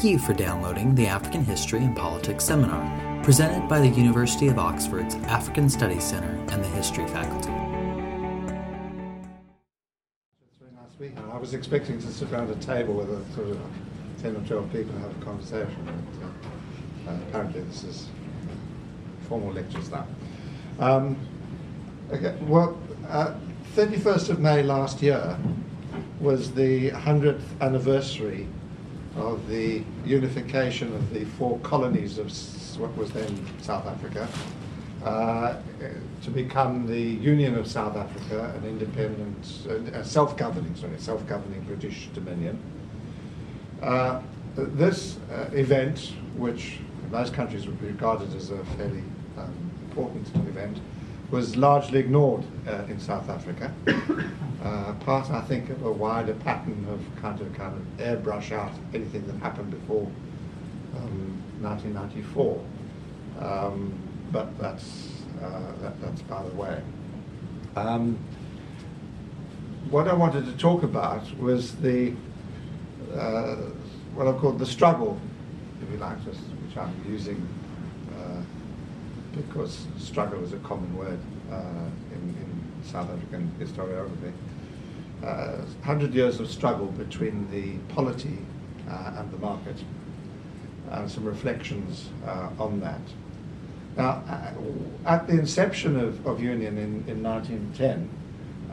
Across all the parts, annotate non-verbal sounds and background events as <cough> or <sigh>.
Thank you for downloading the African History and Politics Seminar, presented by the University of Oxford's African Studies Center and the History faculty. I was expecting to sit around a table with a sort of 10 or 12 people and have a conversation, but uh, uh, apparently this is formal lectures now. Um, okay, well, uh, 31st of May last year was the 100th anniversary of the unification of the four colonies of what was then South Africa uh, to become the Union of South Africa, an independent, uh, self-governing, sorry, self-governing British Dominion. Uh, this uh, event, which most countries would be regarded as a fairly um, important event, was largely ignored uh, in South Africa. <coughs> Uh, part, I think, of a wider pattern of kind of kind of airbrush out anything that happened before um, 1994. Um, but that's uh, that, that's by the way. Um, what I wanted to talk about was the uh, what I've called the struggle, if you like, just, which I'm using because struggle is a common word uh, in, in South African historiography. Uh, 100 years of struggle between the polity uh, and the market, and some reflections uh, on that. Now, uh, at the inception of, of union in, in 1910,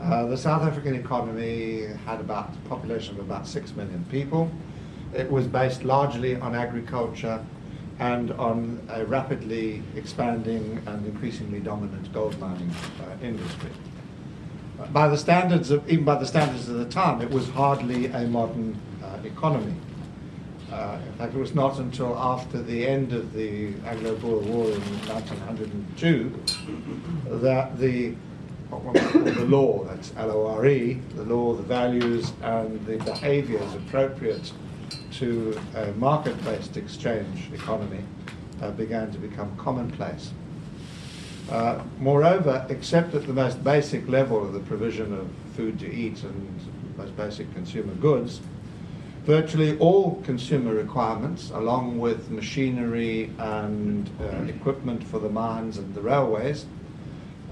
uh, the South African economy had about a population of about 6 million people. It was based largely on agriculture and on a rapidly expanding and increasingly dominant gold mining uh, industry. By the standards of, even by the standards of the time, it was hardly a modern uh, economy. Uh, in fact, it was not until after the end of the Anglo-Boer War in 1902 that the the lore, that's L-O-R-E, the lore, the values, and the behaviours appropriate to a market-based exchange economy uh, began to become commonplace. Uh, moreover, except at the most basic level of the provision of food to eat and most basic consumer goods, virtually all consumer requirements, along with machinery and uh, equipment for the mines and the railways,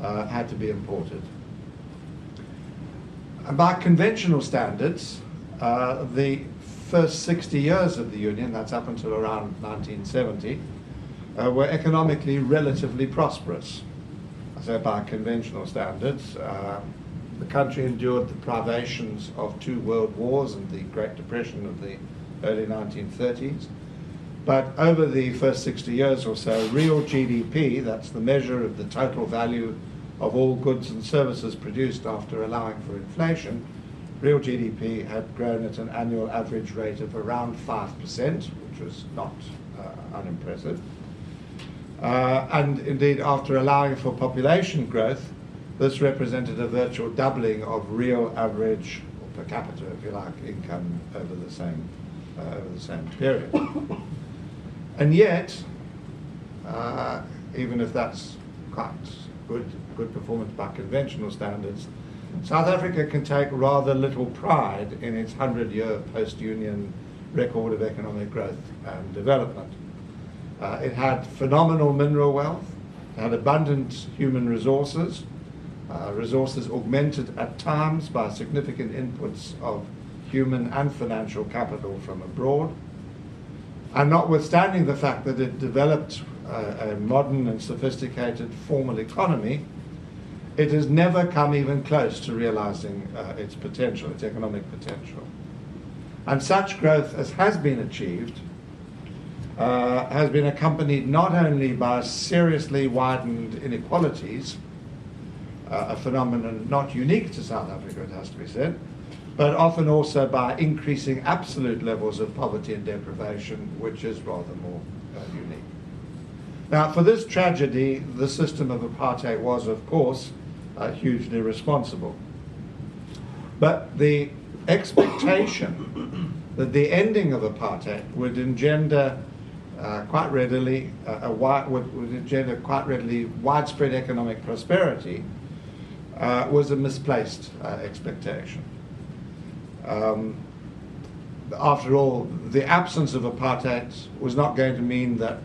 uh, had to be imported. And by conventional standards, uh, the first 60 years of the Union, that's up until around 1970, uh, were economically relatively prosperous. So by conventional standards. Uh, the country endured the privations of two world wars and the Great Depression of the early 1930s. But over the first 60 years or so, real GDP, that's the measure of the total value of all goods and services produced after allowing for inflation, real GDP had grown at an annual average rate of around 5%, which was not uh, unimpressive. Uh, and indeed, after allowing for population growth, this represented a virtual doubling of real average, per capita, if you like, income over the same, uh, over the same period. <coughs> and yet, uh, even if that's quite good, good performance by conventional standards, South Africa can take rather little pride in its 100 year post Union record of economic growth and development. Uh, it had phenomenal mineral wealth, had abundant human resources, uh, resources augmented at times by significant inputs of human and financial capital from abroad. And notwithstanding the fact that it developed uh, a modern and sophisticated formal economy, it has never come even close to realizing uh, its potential, its economic potential. And such growth as has been achieved uh, has been accompanied not only by seriously widened inequalities, uh, a phenomenon not unique to South Africa, it has to be said, but often also by increasing absolute levels of poverty and deprivation, which is rather more uh, unique. Now, for this tragedy, the system of apartheid was, of course, uh, hugely responsible. But the expectation that the ending of apartheid would engender uh, quite readily uh, a wi- would, would engender quite readily widespread economic prosperity uh, was a misplaced uh, expectation. Um, after all, the absence of apartheid was not going to mean that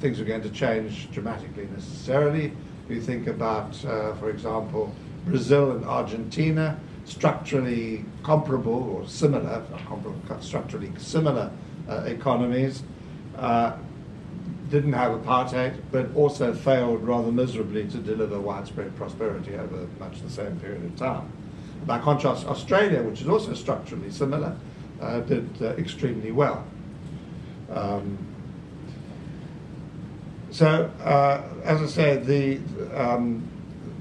things were going to change dramatically necessarily. You think about, uh, for example, Brazil and Argentina, structurally comparable or similar, comparable, structurally similar uh, economies, uh, didn't have apartheid, but also failed rather miserably to deliver widespread prosperity over much the same period of time. By contrast, Australia, which is also structurally similar, uh, did uh, extremely well. Um, so, uh, as I said, the um,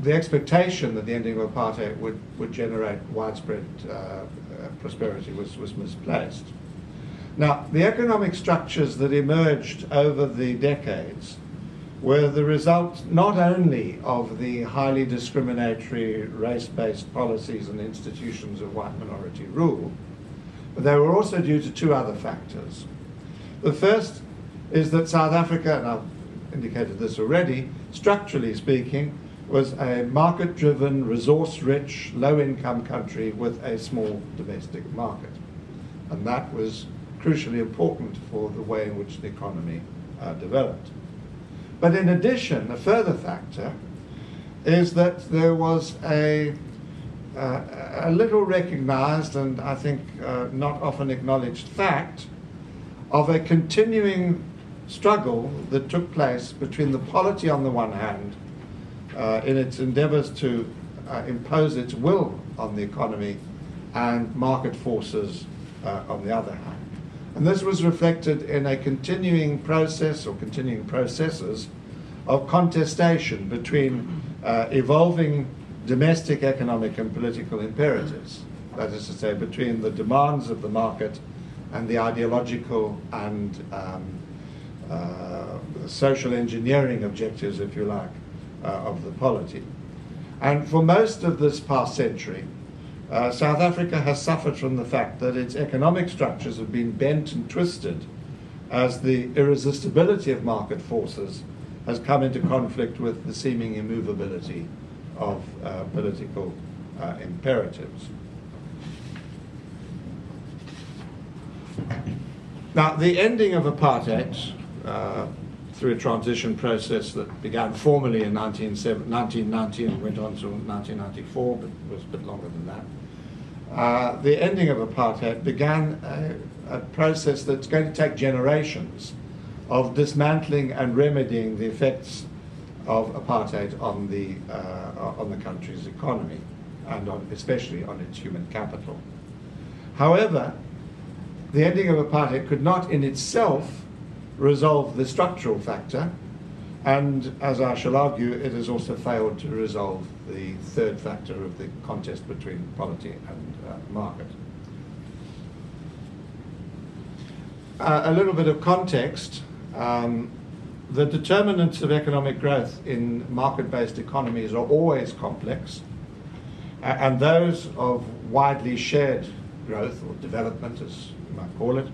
the expectation that the ending of apartheid would, would generate widespread uh, prosperity was, was misplaced. Now, the economic structures that emerged over the decades were the result not only of the highly discriminatory race based policies and institutions of white minority rule, but they were also due to two other factors. The first is that South Africa, and I've indicated this already, structurally speaking, was a market driven, resource rich, low income country with a small domestic market. And that was crucially important for the way in which the economy uh, developed. But in addition, a further factor is that there was a, uh, a little recognized and I think uh, not often acknowledged fact of a continuing struggle that took place between the polity on the one hand uh, in its endeavors to uh, impose its will on the economy and market forces uh, on the other hand. And this was reflected in a continuing process or continuing processes of contestation between uh, evolving domestic economic and political imperatives. That is to say, between the demands of the market and the ideological and um, social engineering objectives, if you like, uh, of the polity. And for most of this past century, uh, South Africa has suffered from the fact that its economic structures have been bent and twisted as the irresistibility of market forces has come into conflict with the seeming immovability of uh, political uh, imperatives. Now, the ending of apartheid uh, through a transition process that began formally in 1990 and went on to 1994, but was a bit longer than that. Uh, the ending of apartheid began a, a, process that's going to take generations of dismantling and remedying the effects of apartheid on the, uh, on the country's economy and on, especially on its human capital. However, the ending of apartheid could not in itself resolve the structural factor, and as I shall argue, it has also failed to resolve the third factor of the contest between polity and uh, market. Uh, a little bit of context. Um, the determinants of economic growth in market based economies are always complex, uh, and those of widely shared growth or development, as you might call it,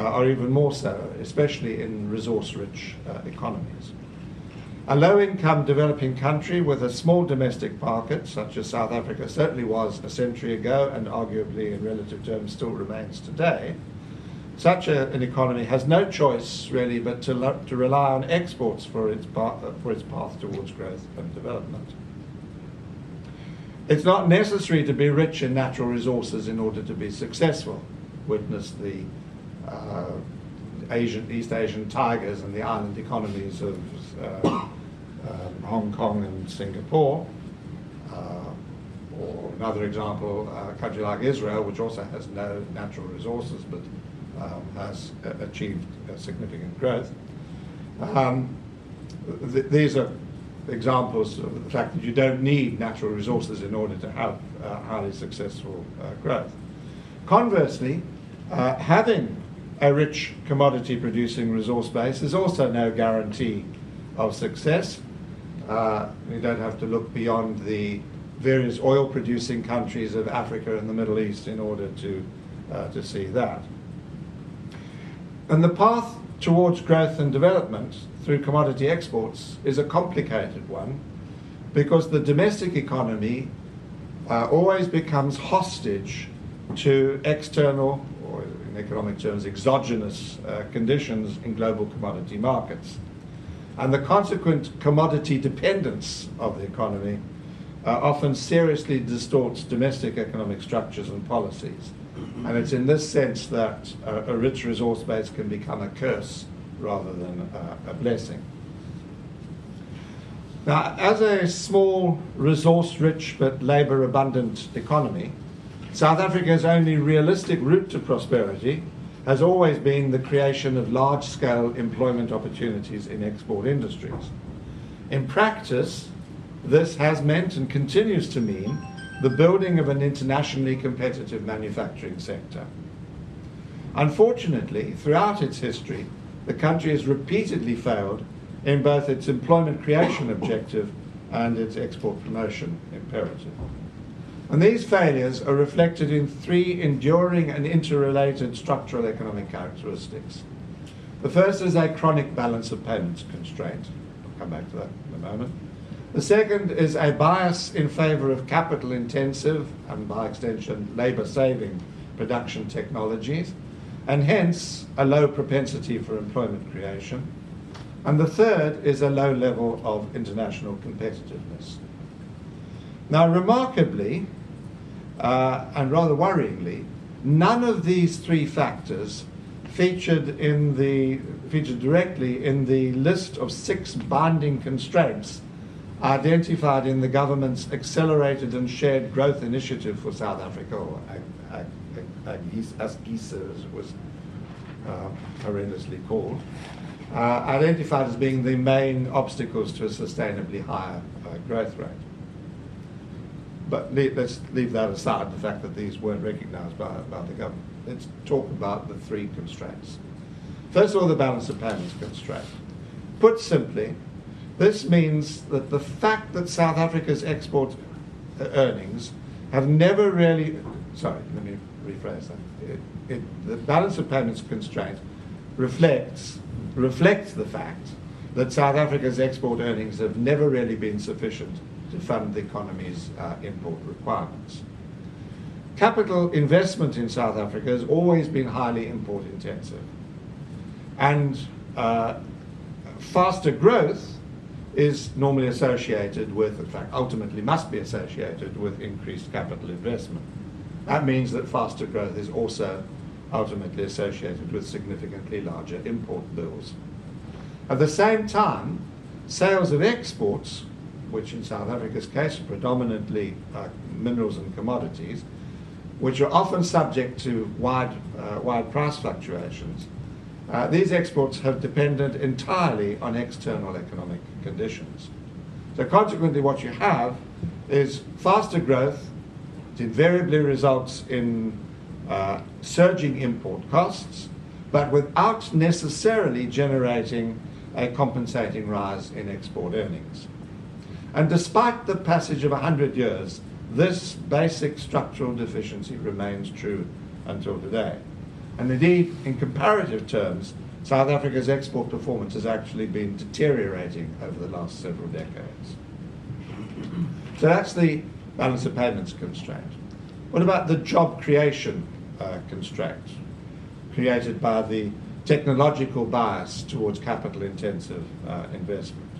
are even more so, especially in resource rich uh, economies. A low income developing country with a small domestic market, such as South Africa certainly was a century ago and arguably in relative terms still remains today, such a, an economy has no choice really but to, lo- to rely on exports for its, path, for its path towards growth and development. It's not necessary to be rich in natural resources in order to be successful. Witness the uh, Asian, East Asian tigers and the island economies of uh, um, Hong Kong and Singapore. Uh, or another example, a country like Israel, which also has no natural resources but um, has achieved significant growth. Um, th- these are examples of the fact that you don't need natural resources in order to have uh, highly successful uh, growth. Conversely, uh, having a rich commodity producing resource base is also no guarantee of success. Uh, don't have to look beyond the various oil producing countries of Africa and the Middle East in order to, uh, to see that. And the path towards growth and development through commodity exports is a complicated one because the domestic economy uh, always becomes hostage to external in economic terms, exogenous uh, conditions in global commodity markets. And the consequent commodity dependence of the economy uh, often seriously distorts domestic economic structures and policies. And it's in this sense that uh, a rich resource base can become a curse rather than a blessing. Now, as a small, resource rich but labour abundant economy, South Africa's only realistic route to prosperity has always been the creation of large scale employment opportunities in export industries. In practice, this has meant and continues to mean the building of an internationally competitive manufacturing sector. Unfortunately, throughout its history, the country has repeatedly failed in both its employment creation objective and its export promotion imperative. And these failures are reflected in three enduring and interrelated structural economic characteristics. The first is a chronic balance of payments constraint. I'll come back to that in a moment. The second is a bias in favor of capital intensive and, by extension, labor saving production technologies, and hence a low propensity for employment creation. And the third is a low level of international competitiveness. Now, remarkably, uh, and rather worryingly, none of these three factors featured in the featured directly in the list of six binding constraints identified in the government's accelerated and shared growth initiative for South Africa, or AsgiSA as it was uh, horrendously called, uh, identified as being the main obstacles to a sustainably higher uh, growth rate. But le- let's leave that aside, the fact that these weren't recognised by, by the government. Let's talk about the three constraints. First of all, the balance of payments constraint. Put simply, this means that the fact that South Africa's export uh, earnings have never really, sorry, let me rephrase that. It, it, the balance of payments constraint reflects, reflects the fact that South Africa's export earnings have never really been sufficient to fund the economy's uh, import requirements. Capital investment in South Africa has always been highly import intensive. And uh, faster growth is normally associated with, in fact, ultimately must be associated with increased capital investment. That means that faster growth is also ultimately associated with significantly larger import bills. At the same time, sales of exports, which in South Africa's case are predominantly uh, minerals and commodities, which are often subject to wide, uh, wide price fluctuations, uh, these exports have depended entirely on external economic conditions. So, consequently, what you have is faster growth. It invariably results in uh, surging import costs, but without necessarily generating a compensating rise in export earnings. And despite the passage of 100 years, this basic structural deficiency remains true until today. And indeed, in comparative terms, South Africa's export performance has actually been deteriorating over the last several decades. So that's the balance of payments constraint. What about the job creation uh, constraint created by the technological bias towards capital intensive uh, investment?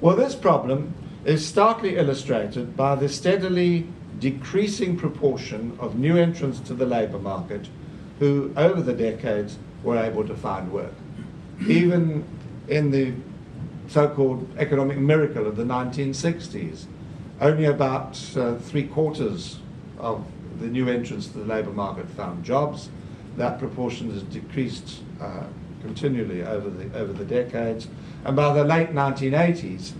Well, this problem is starkly illustrated by the steadily decreasing proportion of new entrants to the labour market who, over the decades, were able to find work. Even in the so called economic miracle of the 1960s, only about uh, three quarters of the new entrants to the labour market found jobs. That proportion has decreased uh, continually over the, over the decades. And by the late 1980s,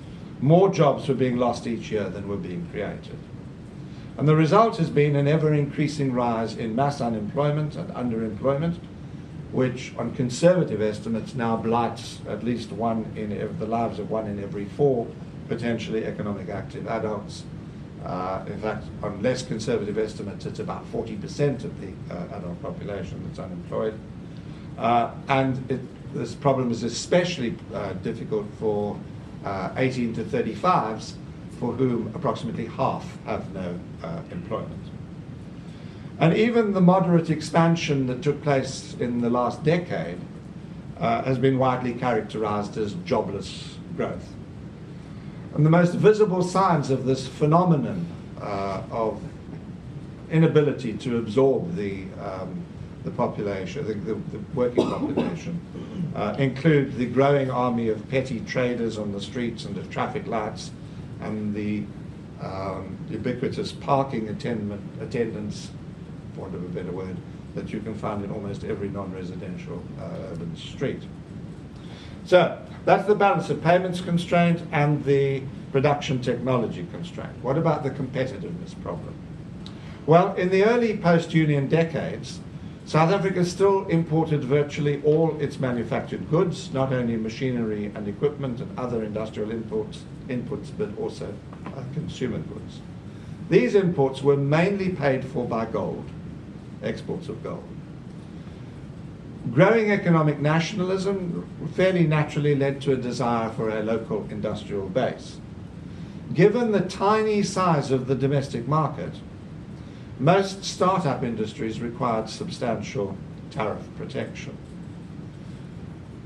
more jobs were being lost each year than were being created. And the result has been an ever increasing rise in mass unemployment and underemployment, which, on conservative estimates, now blights at least one in the lives of one in every four potentially economic active adults. Uh, in fact, on less conservative estimates, it's about 40% of the uh, adult population that's unemployed. Uh, and it, this problem is especially uh, difficult for uh, 18 to 35s for whom approximately half have no uh, employment. And even the moderate expansion that took place in the last decade uh, has been widely characterized as jobless growth. And the most visible signs of this phenomenon uh, of inability to absorb the, um, the population, the, the, the working population, uh, include the growing army of petty traders on the streets and at traffic lights, and the um, ubiquitous parking attendant, attendance, for want of a better word, that you can find in almost every non-residential uh, urban street. So that's the balance of payments constraint and the production technology constraint. What about the competitiveness problem? Well, in the early post-Union decades, South Africa still imported virtually all its manufactured goods, not only machinery and equipment and other industrial inputs, inputs but also uh, consumer goods. These imports were mainly paid for by gold, exports of gold. Growing economic nationalism fairly naturally led to a desire for a local industrial base. Given the tiny size of the domestic market, most startup industries required substantial tariff protection.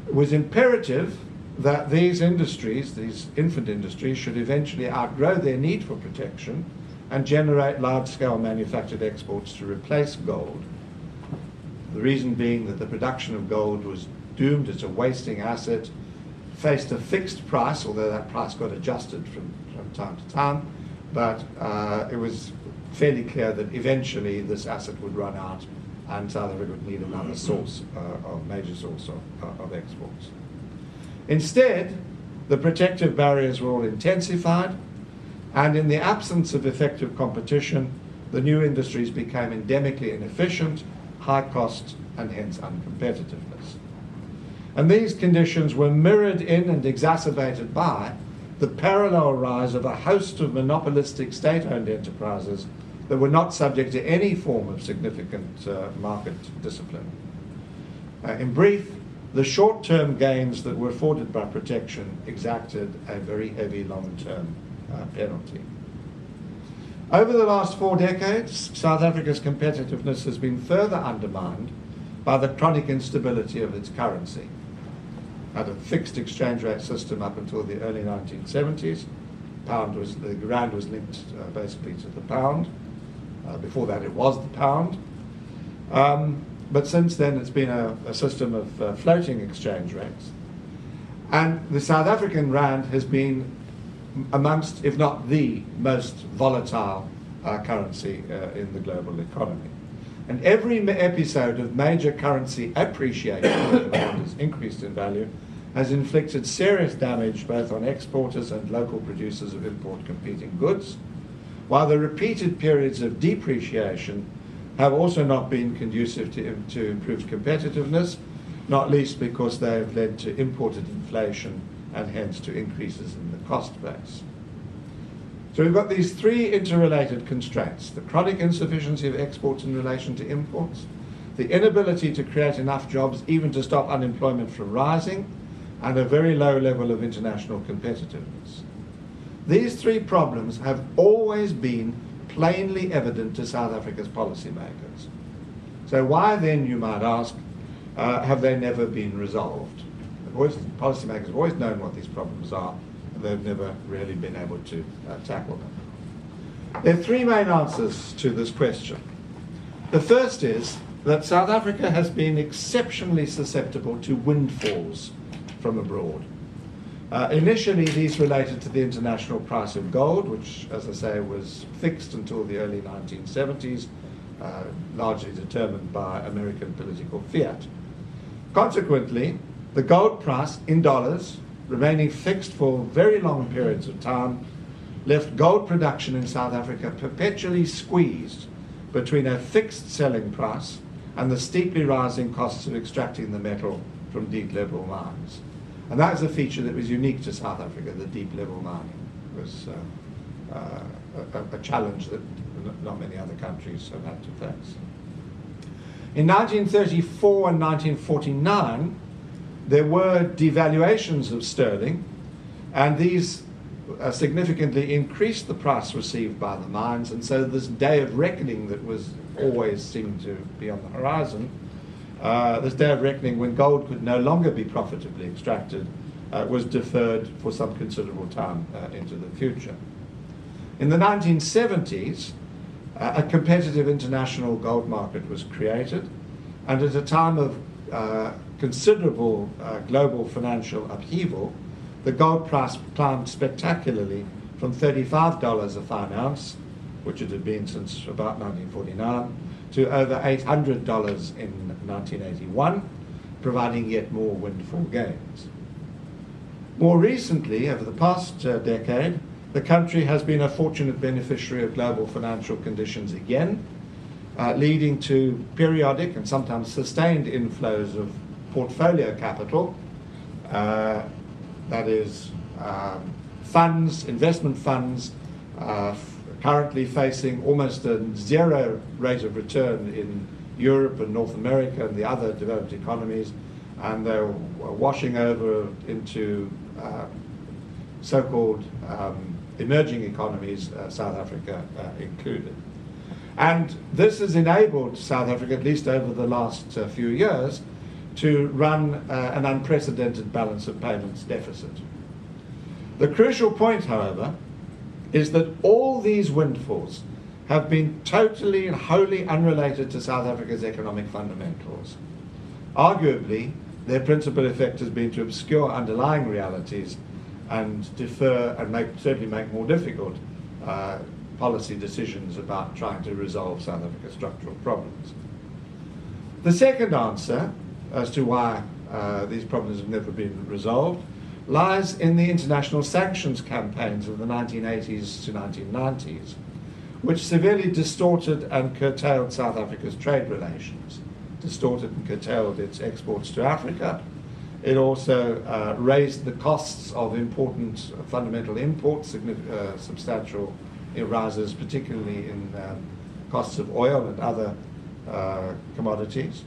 It was imperative that these industries, these infant industries, should eventually outgrow their need for protection and generate large scale manufactured exports to replace gold. The reason being that the production of gold was doomed as a wasting asset, faced a fixed price, although that price got adjusted from, from time to time, but uh, it was fairly clear that eventually this asset would run out and South Africa would need another source, uh, of major source of, uh, of exports. Instead, the protective barriers were all intensified, and in the absence of effective competition, the new industries became endemically inefficient, high cost, and hence uncompetitiveness. And these conditions were mirrored in and exacerbated by the parallel rise of a host of monopolistic state owned enterprises that were not subject to any form of significant uh, market discipline. Uh, in brief, the short term gains that were afforded by protection exacted a very heavy long term uh, penalty. Over the last four decades, South Africa's competitiveness has been further undermined by the chronic instability of its currency. Had a fixed exchange rate system up until the early 1970s. Pound was the rand was linked uh, basically to the pound. Uh, before that, it was the pound. Um, but since then, it's been a, a system of uh, floating exchange rates. And the South African rand has been amongst, if not the most volatile uh, currency uh, in the global economy. And every episode of major currency appreciation, the has increased in value, has inflicted serious damage both on exporters and local producers of import competing goods, while the repeated periods of depreciation have also not been conducive to, to improved competitiveness, not least because they have led to imported inflation and hence to increases in the cost base. So we've got these three interrelated constraints the chronic insufficiency of exports in relation to imports, the inability to create enough jobs even to stop unemployment from rising, and a very low level of international competitiveness. These three problems have always been plainly evident to South Africa's policymakers. So why then, you might ask, uh, have they never been resolved? Always, policymakers have always known what these problems are, and they've never really been able to uh, tackle them. There are three main answers to this question. The first is that South Africa has been exceptionally susceptible to windfalls from abroad. Uh, initially, these related to the international price of gold, which, as I say, was fixed until the early 1970s, uh, largely determined by American political fiat. Consequently, the gold price in dollars, remaining fixed for very long periods of time, left gold production in South Africa perpetually squeezed between a fixed selling price and the steeply rising costs of extracting the metal from deep level mines. And that was a feature that was unique to South Africa, the deep level mining. Was uh, uh, a, a, challenge that not many other countries have had to face. In 1934 and 1949, there were devaluations of sterling, and these uh, significantly increased the price received by the mines, and so this day of reckoning that was always seemed to be on the horizon, uh, this day of reckoning when gold could no longer be profitably extracted, uh, was deferred for some considerable time uh, into the future. In the 1970s, uh, a competitive international gold market was created, and at a time of uh, considerable uh, global financial upheaval, the gold price climbed spectacularly from $35 a fine ounce, which it had been since about 1949, to over $800 in 1981, providing yet more windfall gains. More recently, over the past uh, decade, the country has been a fortunate beneficiary of global financial conditions again, uh, leading to periodic and sometimes sustained inflows of portfolio capital, uh, that is, um, funds, investment funds, uh, currently facing almost a zero rate of return in Europe and North America and the other developed economies, and they're washing over into uh, so called um, emerging economies, uh, South Africa uh, included. And this has enabled South Africa, at least over the last uh, few years, to run uh, an unprecedented balance of payments deficit. The crucial point, however, is that all these windfalls have been totally and wholly unrelated to South Africa's economic fundamentals. Arguably, their principal effect has been to obscure underlying realities and defer and make, certainly make more difficult uh, policy decisions about trying to resolve South Africa's structural problems. The second answer as to why uh, these problems have never been resolved lies in the international sanctions campaigns of the 1980s to 1990s, which severely distorted and curtailed South Africa's trade relations, distorted and curtailed its exports to Africa, it also uh, raised the costs of important uh, fundamental imports, uh, substantial rises, particularly in um, costs of oil and other uh, commodities.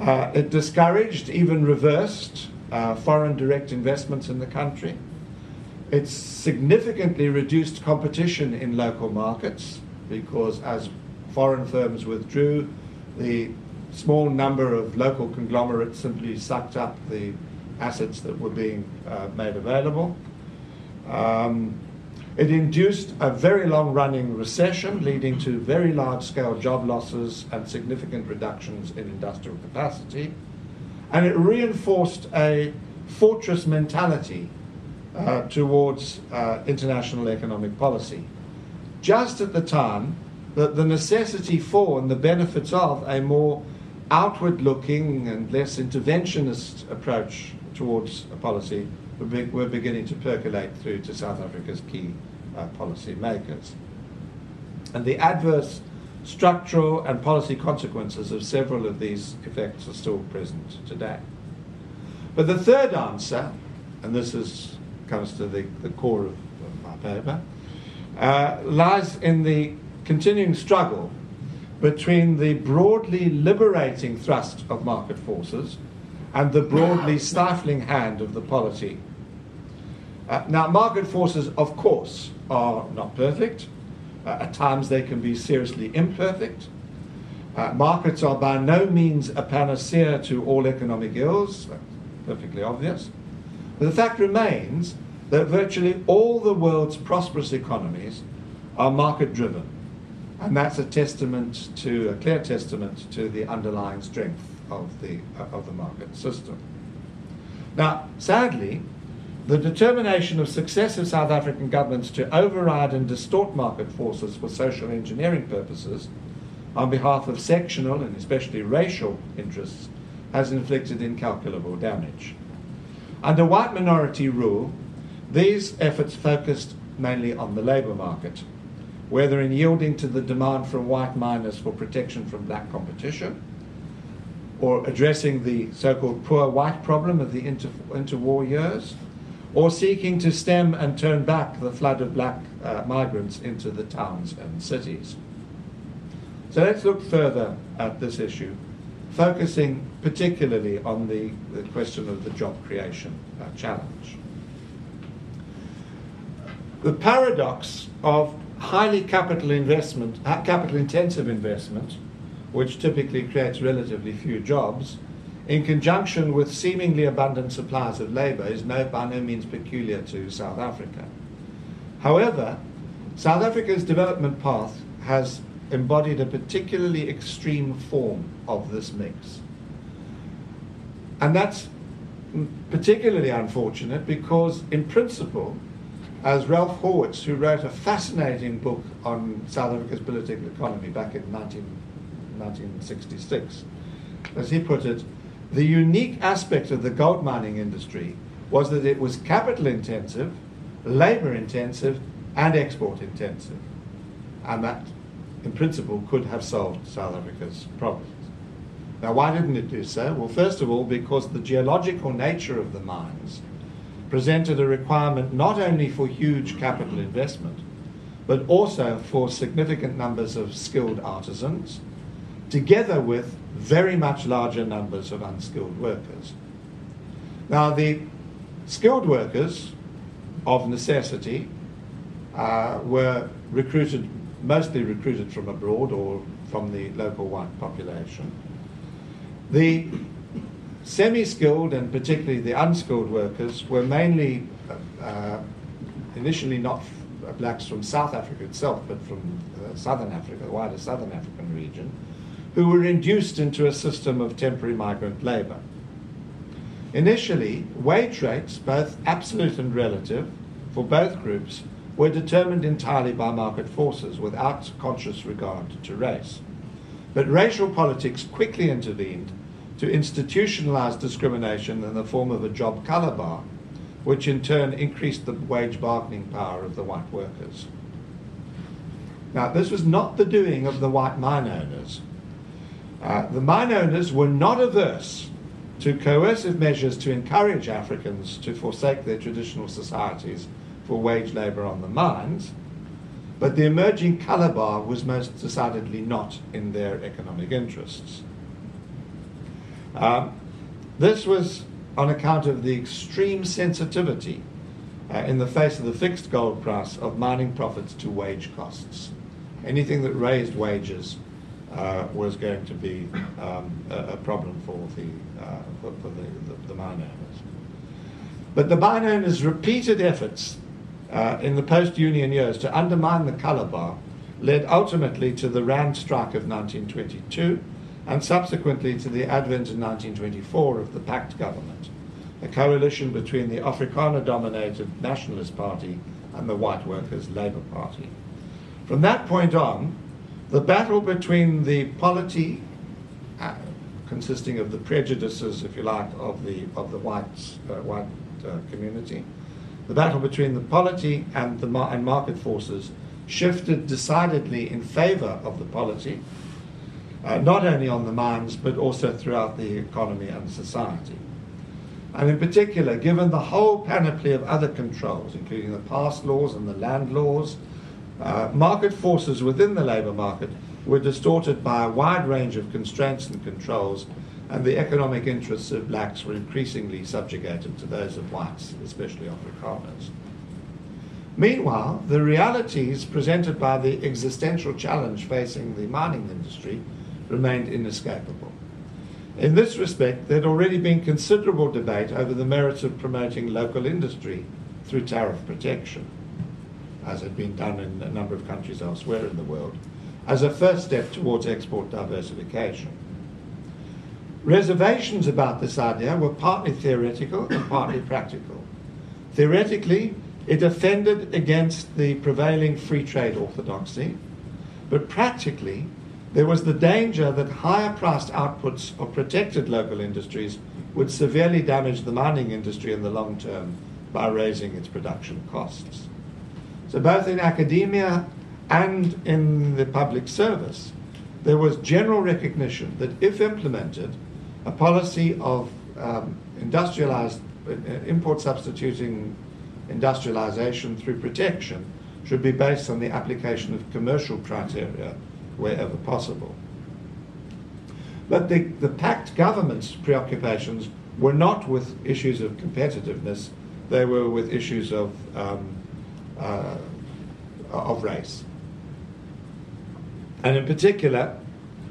Uh, it discouraged, even reversed, foreign direct investments in the country. It significantly reduced competition in local markets because as foreign firms withdrew, the small number of local conglomerates simply sucked up the assets that were being uh, made available. Um, it induced a very long running recession, leading to very large scale job losses and significant reductions in industrial capacity. And it reinforced a fortress mentality uh, towards uh, international economic policy. Just at the time that the necessity for and the benefits of a more outward looking and less interventionist approach towards a policy were, beginning to percolate through to South Africa's key uh, policy makers. And the adverse structural and policy consequences of several of these effects are still present today. But the third answer, and this is, comes to the, the core of, of my paper, uh, lies in the continuing struggle between the broadly liberating thrust of market forces and the broadly <coughs> stifling hand of the polity. Uh, now, market forces, of course, are not perfect. Uh, at times they can be seriously imperfect. Uh, markets are by no means a panacea to all economic ills, That's perfectly obvious. The fact remains that virtually all the world's prosperous economies are market driven. And that's a testament to, a clear testament to the underlying strength of the, of the market system. Now, sadly, the determination of successive South African governments to override and distort market forces for social engineering purposes on behalf of sectional and especially racial interests has inflicted incalculable damage. Under white minority rule, these efforts focused mainly on the labour market whether in yielding to the demand from white miners for protection from black competition, or addressing the so called poor white problem of the inter- interwar years, or seeking to stem and turn back the flood of black uh, migrants into the towns and cities. So let's look further at this issue, focusing particularly on the, the question of the job creation uh, challenge. the paradox of highly capital investment, uh, capital intensive investment, which typically creates relatively few jobs, in conjunction with seemingly abundant supplies of labour, is no, by no means peculiar to South Africa. However, South Africa's development path has embodied a particularly extreme form of this mix. And that's particularly unfortunate because, in principle, as Ralph Horwitz, who wrote a fascinating book on South Africa's political economy back in 19, 1966, as he put it, the unique aspect of the gold mining industry was that it was capital intensive, labor intensive, and export intensive. And that, in principle, could have solved South Africa's problems. Now, why didn't it do so? Well, first of all, because the geological nature of the mines presented a requirement not only for huge capital investment, but also for significant numbers of skilled artisans, together with very much larger numbers of unskilled workers. Now, the skilled workers of necessity uh, were recruited, mostly recruited from abroad or from the local white population. The semi skilled and particularly the unskilled workers were mainly uh, initially not blacks from South Africa itself, but from uh, southern Africa, the wider southern African region, who were induced into a system of temporary migrant labour. Initially, wage rates, both absolute and relative, for both groups were determined entirely by market forces without conscious regard to race. But racial politics quickly intervened to institutionalize discrimination in the form of a job color bar, which in turn increased the wage bargaining power of the white workers. Now, this was not the doing of the white mine owners. Uh, the mine owners were not averse to coercive measures to encourage Africans to forsake their traditional societies for wage labour on the mines, but the emerging colour bar was most decidedly not in their economic interests. Um, this was on account of the extreme sensitivity uh, in the face of the fixed gold price of mining profits to wage costs. Anything that raised wages uh, was going to be um, a, a, problem for the, uh, for, for the, the, the, mine owners. But the mine owners' repeated efforts uh, in the post Union years to undermine the colour bar led ultimately to the Rand strike of 1922 and subsequently to the advent in 1924 of the Pact government, a coalition between the Afrikaner dominated Nationalist Party and the White Workers' Labour Party. From that point on, the battle between the polity, uh, consisting of the prejudices, if you like, of the, of the whites, uh, white uh, community, the battle between the polity and, the mar- and market forces shifted decidedly in favour of the polity uh, not only on the mines but also throughout the economy and society. And in particular, given the whole panoply of other controls, including the pass laws and the land laws, uh, market forces within the labour market were distorted by a wide range of constraints and controls, and the economic interests of blacks were increasingly subjugated to those of whites, especially Afrikaners. Meanwhile, the realities presented by the existential challenge facing the mining industry remained inescapable. In this respect, there had already been considerable debate over the merits of promoting local industry through tariff protection, as had been done in a number of countries elsewhere in the world, as a first step towards export diversification. Reservations about this idea were partly theoretical and partly practical. Theoretically, it offended against the prevailing free trade orthodoxy, but practically, there was the danger that higher priced outputs of protected local industries would severely damage the mining industry in the long term by raising its production costs. So, both in academia and in the public service, there was general recognition that if implemented, a policy of um, industrialized uh, import substituting industrialization through protection should be based on the application of commercial criteria wherever possible. But the, the Pact government's preoccupations were not with issues of competitiveness, they were with issues of um, uh, of race. And in particular,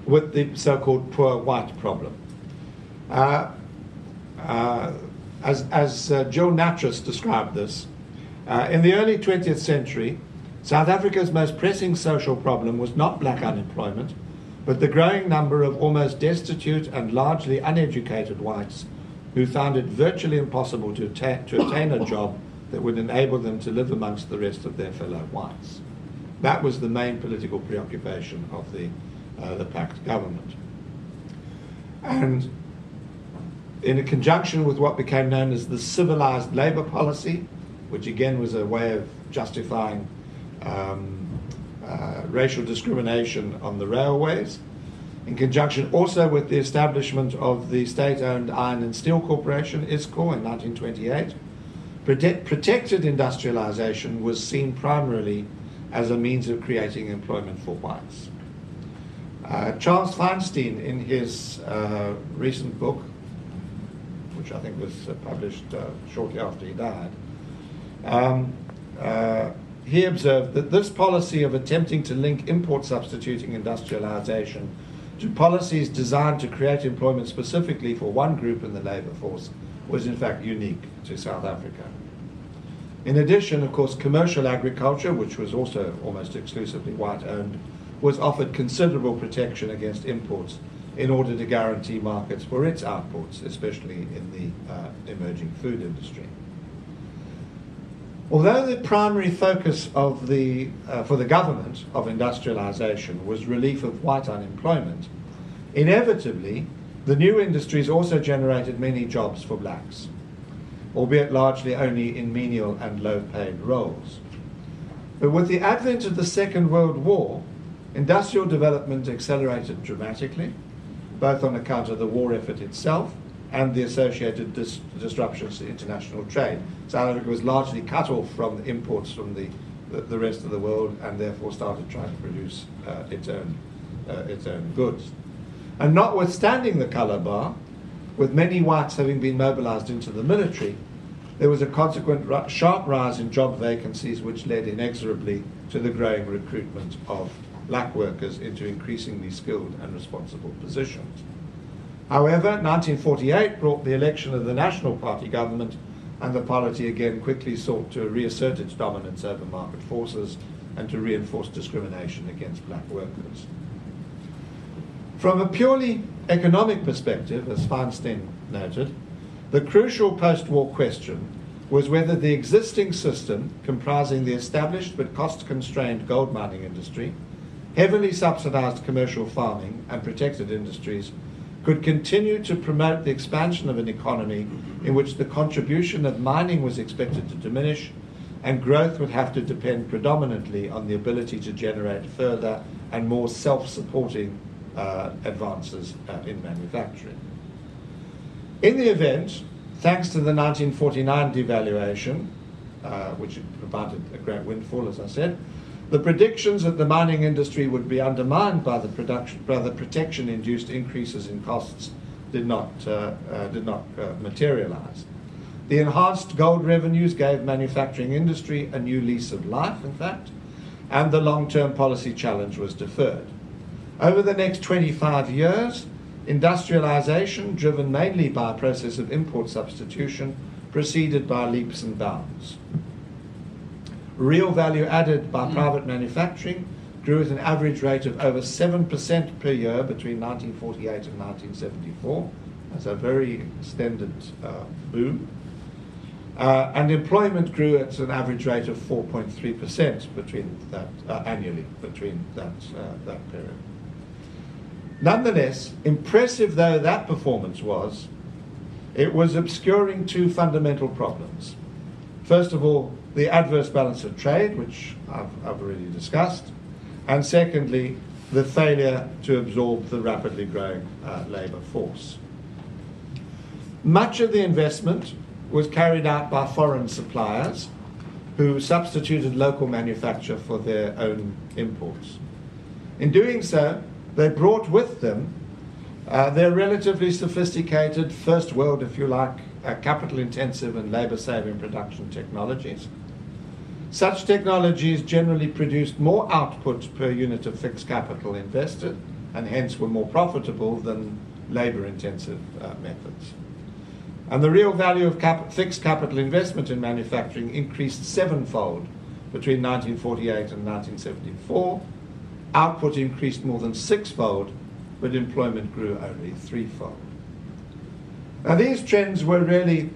with the so called poor white problem. Uh, uh, as as uh, Jill Nattrass described this, uh, in the early 20th century, South Africa's most pressing social problem was not black unemployment, but the growing number of almost destitute and largely uneducated whites who found it virtually impossible to, ta- to obtain a job that would enable them to live amongst the rest of their fellow whites. That was the main political preoccupation of the, the PACT government. And in conjunction with what became known as the civilized labour policy, which again was a way of justifying um, uh, racial discrimination on the railways, in conjunction also with the establishment of the state owned Iron and Steel Corporation, ISCOR, in 1928, prote- protected industrialization was seen primarily as a means of creating employment for whites. Uh, Charles Feinstein, in his uh, recent book, which I think was uh, published uh, shortly after he died, um, uh, he observed that this policy of attempting to link import substituting industrialization to policies designed to create employment specifically for one group in the labour force was in fact unique to South Africa. In addition, of course, commercial agriculture, which was also almost exclusively white owned, was offered considerable protection against imports in order to guarantee markets for its outputs, especially in the uh, emerging food industry. Although the primary focus of the, uh, for the government of industrialization was relief of white unemployment, inevitably the new industries also generated many jobs for blacks, albeit largely only in menial and low paid roles. But with the advent of the Second World War, industrial development accelerated dramatically, both on account of the war effort itself and the associated dis- disruptions to international trade. South Africa was largely cut off from imports from the, the, the, rest of the world and therefore started trying to produce uh, its, own, uh, its own goods. And notwithstanding the colour bar, with many whites having been mobilised into the military, there was a consequent sharp rise in job vacancies, which led inexorably to the growing recruitment of black workers into increasingly skilled and responsible positions. However, 1948 brought the election of the National Party government, and the party again quickly sought to reassert its dominance over market forces and to reinforce discrimination against black workers. From a purely economic perspective, as Feinstein noted, the crucial post war question was whether the existing system, comprising the established but cost constrained gold mining industry, heavily subsidized commercial farming, and protected industries, could continue to promote the expansion of an economy in which the contribution of mining was expected to diminish and growth would have to depend predominantly on the ability to generate further and more self supporting uh, advances uh, in manufacturing. In the event, thanks to the 1949 devaluation, uh, which provided a great windfall, as I said, the predictions that the mining industry would be undermined by the, production, by the protection-induced increases in costs did not, uh, uh, did not uh, materialize. The enhanced gold revenues gave manufacturing industry a new lease of life, in fact, and the long-term policy challenge was deferred. Over the next 25 years, industrialization, driven mainly by a process of import substitution, proceeded by leaps and bounds. Real value added by private manufacturing grew at an average rate of over 7% per year between 1948 and 1974. That's a very extended uh, boom. Uh, and employment grew at an average rate of 4.3% between that, uh, annually between that, uh, that period. Nonetheless, impressive though that performance was, it was obscuring two fundamental problems. First of all, the adverse balance of trade, which I've, I've already discussed, and secondly, the failure to absorb the rapidly growing uh, labour force. Much of the investment was carried out by foreign suppliers who substituted local manufacture for their own imports. In doing so, they brought with them uh, their relatively sophisticated, first world, if you like, uh, capital intensive and labour saving production technologies Such technologies generally produced more output per unit of fixed capital invested and hence were more profitable than labor intensive uh, methods. And the real value of cap- fixed capital investment in manufacturing increased sevenfold between 1948 and 1974. Output increased more than sixfold, but employment grew only threefold. Now, these trends were really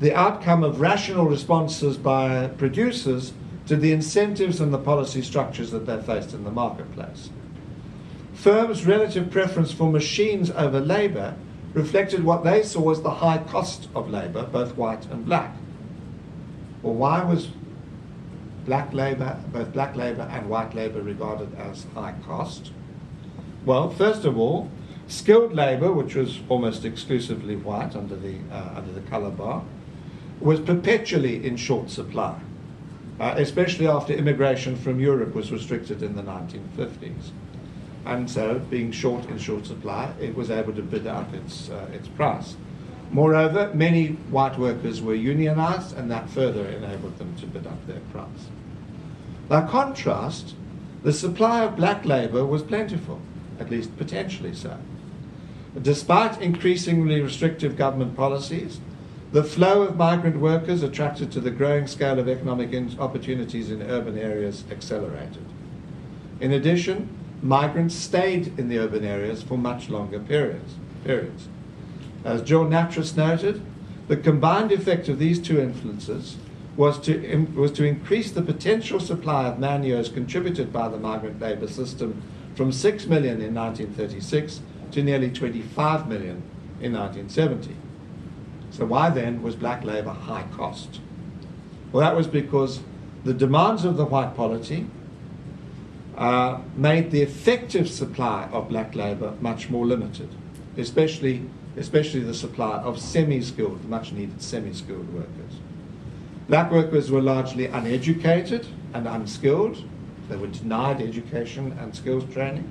the outcome of rational responses by producers to the incentives and the policy structures that they faced in the marketplace. Firms' relative preference for machines over labour reflected what they saw as the high cost of labour, both white and black. Well, why was black labour, both black labour and white labour regarded as high cost? Well, first of all, skilled labour, which was almost exclusively white under the, uh, under the colour bar, was perpetually in short supply, uh, especially after immigration from Europe was restricted in the 1950s. And so, being short in short supply, it was able to bid up its, uh, its price. Moreover, many white workers were unionized, and that further enabled them to bid up their price. By contrast, the supply of black labor was plentiful, at least potentially so. Despite increasingly restrictive government policies, the flow of migrant workers attracted to the growing scale of economic opportunities in urban areas accelerated. In addition, migrants stayed in the urban areas for much longer periods. periods. As Jill Nattrass noted, the combined effect of these two influences was to, was to increase the potential supply of man years contributed by the migrant labour system from 6 million in 1936 to nearly 25 million in 1970. So, why then was black labour high cost? Well, that was because the demands of the white polity uh, made the effective supply of black labour much more limited, especially, especially the supply of semi skilled, much needed semi skilled workers. Black workers were largely uneducated and unskilled. They were denied education and skills training.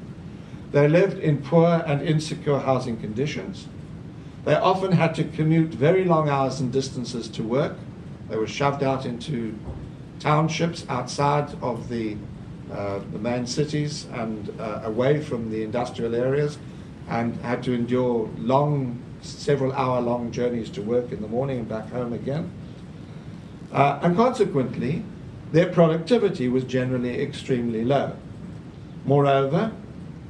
They lived in poor and insecure housing conditions. They often had to commute very long hours and distances to work. They were shoved out into townships outside of the, uh, the main cities and uh, away from the industrial areas and had to endure long, several hour long journeys to work in the morning and back home again. Uh, and consequently, their productivity was generally extremely low. Moreover,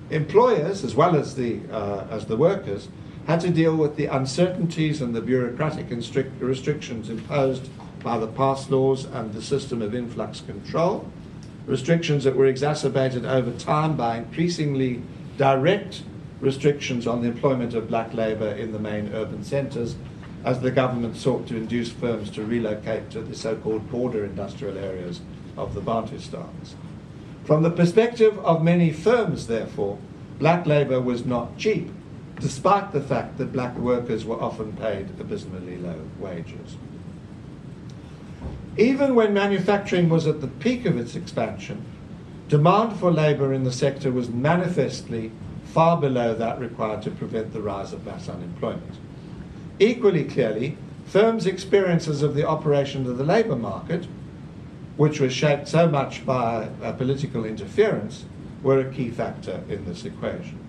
employers, as well as the, uh, as the workers, had to deal with the uncertainties and the bureaucratic restrictions imposed by the pass laws and the system of influx control, restrictions that were exacerbated over time by increasingly direct restrictions on the employment of black labour in the main urban centres as the government sought to induce firms to relocate to the so called border industrial areas of the Bantustans. From the perspective of many firms, therefore, black labour was not cheap, despite the fact that black workers were often paid abysmally low wages. Even when manufacturing was at the peak of its expansion, demand for labour in the sector was manifestly far below that required to prevent the rise of mass unemployment. Equally clearly, firms' experiences of the operation of the labour market which was shaped so much by uh, political interference, were a key factor in this equation.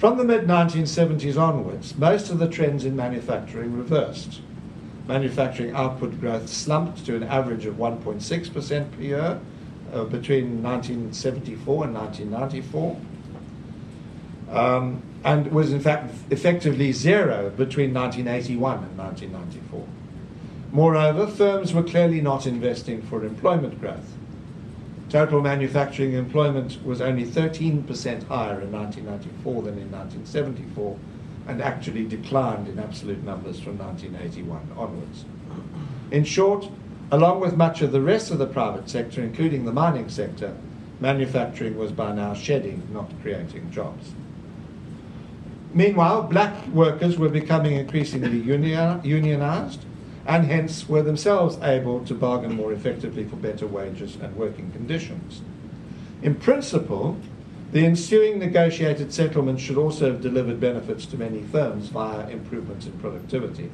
From the mid 1970s onwards, most of the trends in manufacturing reversed. Manufacturing output growth slumped to an average of 1.6% per year uh, between 1974 and 1994, um, and was in fact effectively zero between 1981 and 1994. Moreover, firms were clearly not investing for employment growth. Total manufacturing employment was only 13% higher in 1994 than in 1974 and actually declined in absolute numbers from 1981 onwards. In short, along with much of the rest of the private sector, including the mining sector, manufacturing was by now shedding, not creating jobs. Meanwhile, black workers were becoming increasingly unionized and hence were themselves able to bargain more effectively for better wages and working conditions. In principle, the ensuing negotiated settlement should also have delivered benefits to many firms via improvements in productivity.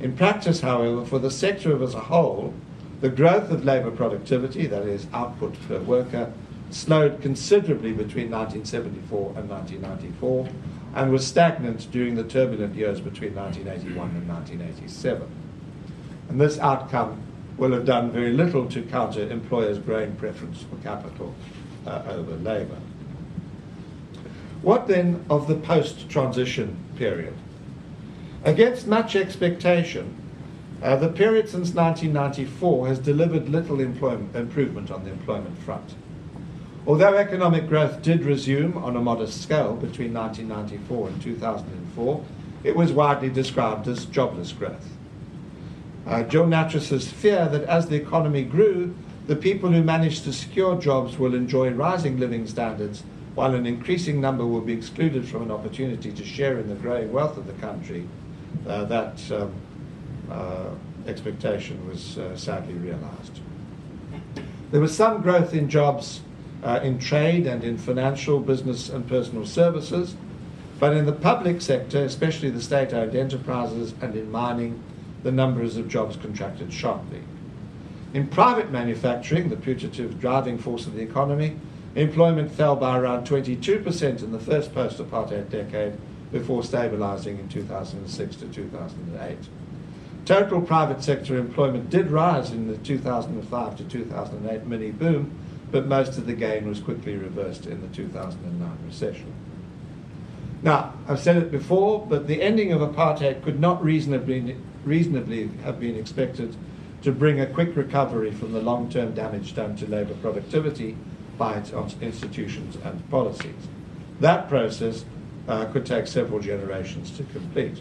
In practice, however, for the sector as a whole, The growth of labour productivity, that is, output per worker, slowed considerably between 1974 and 1994 and was stagnant during the turbulent years between 1981 and 1987. And this outcome will have done very little to counter employers' growing preference for capital uh, over labour. What then of the post transition period? Against much expectation, uh, the period since 1994 has delivered little employment, improvement on the employment front. Although economic growth did resume on a modest scale between 1994 and 2004, it was widely described as jobless growth. Uh, Jill Nattrass's fear that as the economy grew, the people who managed to secure jobs will enjoy rising living standards, while an increasing number will be excluded from an opportunity to share in the growing wealth of the country, uh, that um, uh, expectation was uh, sadly realized. There was some growth in jobs uh, in trade and in financial, business, and personal services. But in the public sector, especially the state owned enterprises and in mining, the numbers of jobs contracted sharply. In private manufacturing, the putative driving force of the economy, employment fell by around 22% in the first post apartheid decade before stabilizing in 2006 to 2008. Total private sector employment did rise in the 2005 to 2008 mini boom, but most of the gain was quickly reversed in the 2009 recession. Now, I've said it before, but the ending of apartheid could not reasonably, reasonably have been expected to bring a quick recovery from the long term damage done to labour productivity by its institutions and policies. That process uh, could take several generations to complete.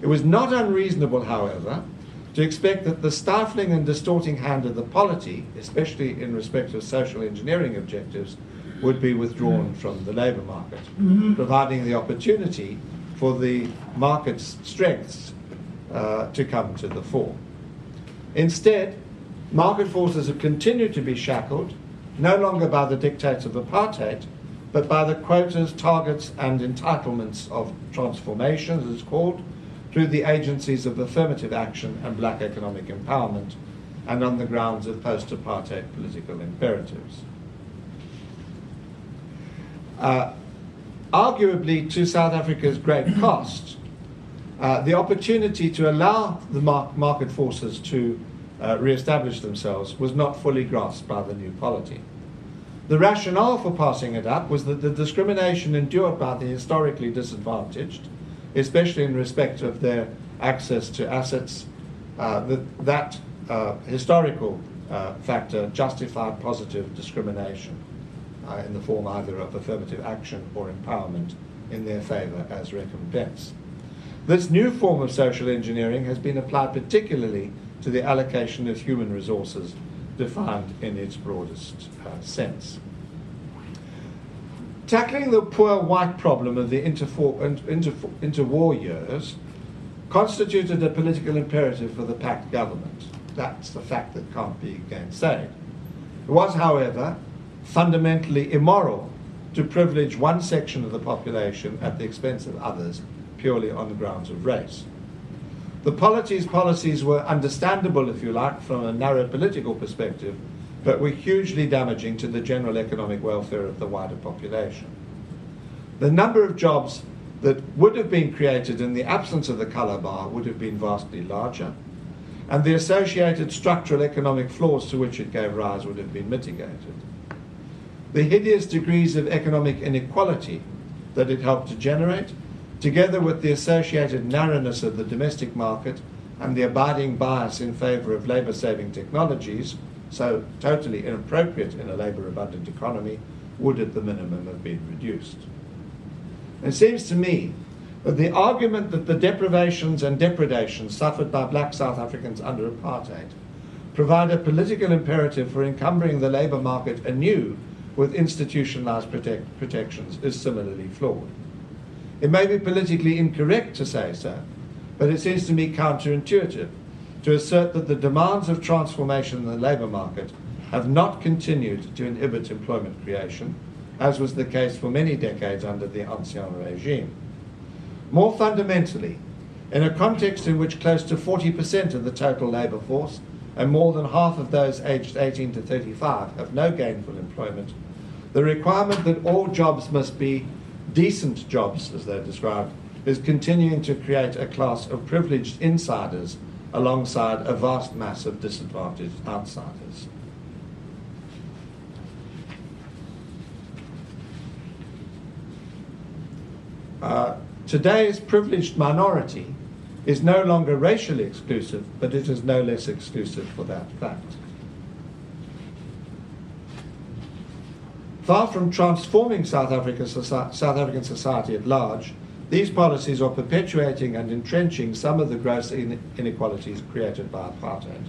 It was not unreasonable, however, to expect that the stifling and distorting hand of the polity, especially in respect of social engineering objectives, would be withdrawn from the labour market, mm-hmm. providing the opportunity for the market's strengths uh, to come to the fore. Instead, market forces have continued to be shackled, no longer by the dictates of apartheid, but by the quotas, targets, and entitlements of transformation, as it's called, through the agencies of affirmative action and black economic empowerment, and on the grounds of post apartheid political imperatives. Uh, arguably, to South Africa's great cost, uh, the opportunity to allow the mar- market forces to uh, re establish themselves was not fully grasped by the new polity. The rationale for passing it up was that the discrimination endured by the historically disadvantaged especially in respect of their access to assets, uh, that, that uh, historical uh, factor justified positive discrimination uh, in the form either of affirmative action or empowerment in their favour as recompense. This new form of social engineering has been applied particularly to the allocation of human resources defined in its broadest uh, sense. Tackling the poor white problem of the interwar years constituted a political imperative for the PACT government. That's the fact that can't be gainsaid. It was, however, fundamentally immoral to privilege one section of the population at the expense of others purely on the grounds of race. The policy's policies were understandable, if you like, from a narrow political perspective, but were hugely damaging to the general economic welfare of the wider population. The number of jobs that would have been created in the absence of the colour bar would have been vastly larger, and the associated structural economic flaws to which it gave rise would have been mitigated. The hideous degrees of economic inequality that it helped to generate, together with the associated narrowness of the domestic market and the abiding bias in favour of labour saving technologies, so totally inappropriate in a labour abundant economy, would at the minimum have been reduced. It seems to me that the argument that the deprivations and depredations suffered by black South Africans under apartheid provide a political imperative for encumbering the labour market anew with institutionalised protect- protections is similarly flawed. It may be politically incorrect to say so, but it seems to me counterintuitive to assert that the demands of transformation in the labour market have not continued to inhibit employment creation, as was the case for many decades under the Ancien regime. More fundamentally, in a context in which close to 40% of the total labour force and more than half of those aged 18 to 35 have no gainful employment, the requirement that all jobs must be decent jobs, as they're described, is continuing to create a class of privileged insiders alongside a vast mass of disadvantaged outsiders. Uh, today's privileged minority is no longer racially exclusive, but it is no less exclusive for that fact. Far from transforming South, Africa, South African society at large, these policies are perpetuating and entrenching some of the gross inequalities created by apartheid.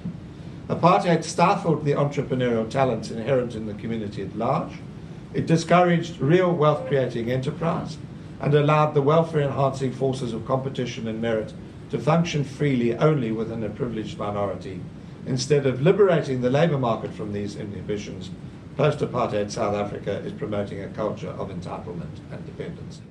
Apartheid stifled the entrepreneurial talents inherent in the community at large. It discouraged real wealth creating enterprise and allowed the welfare enhancing forces of competition and merit to function freely only within a privileged minority, instead of liberating the labour market from these inhibitions. Post apartheid South Africa is promoting a culture of entitlement and dependency.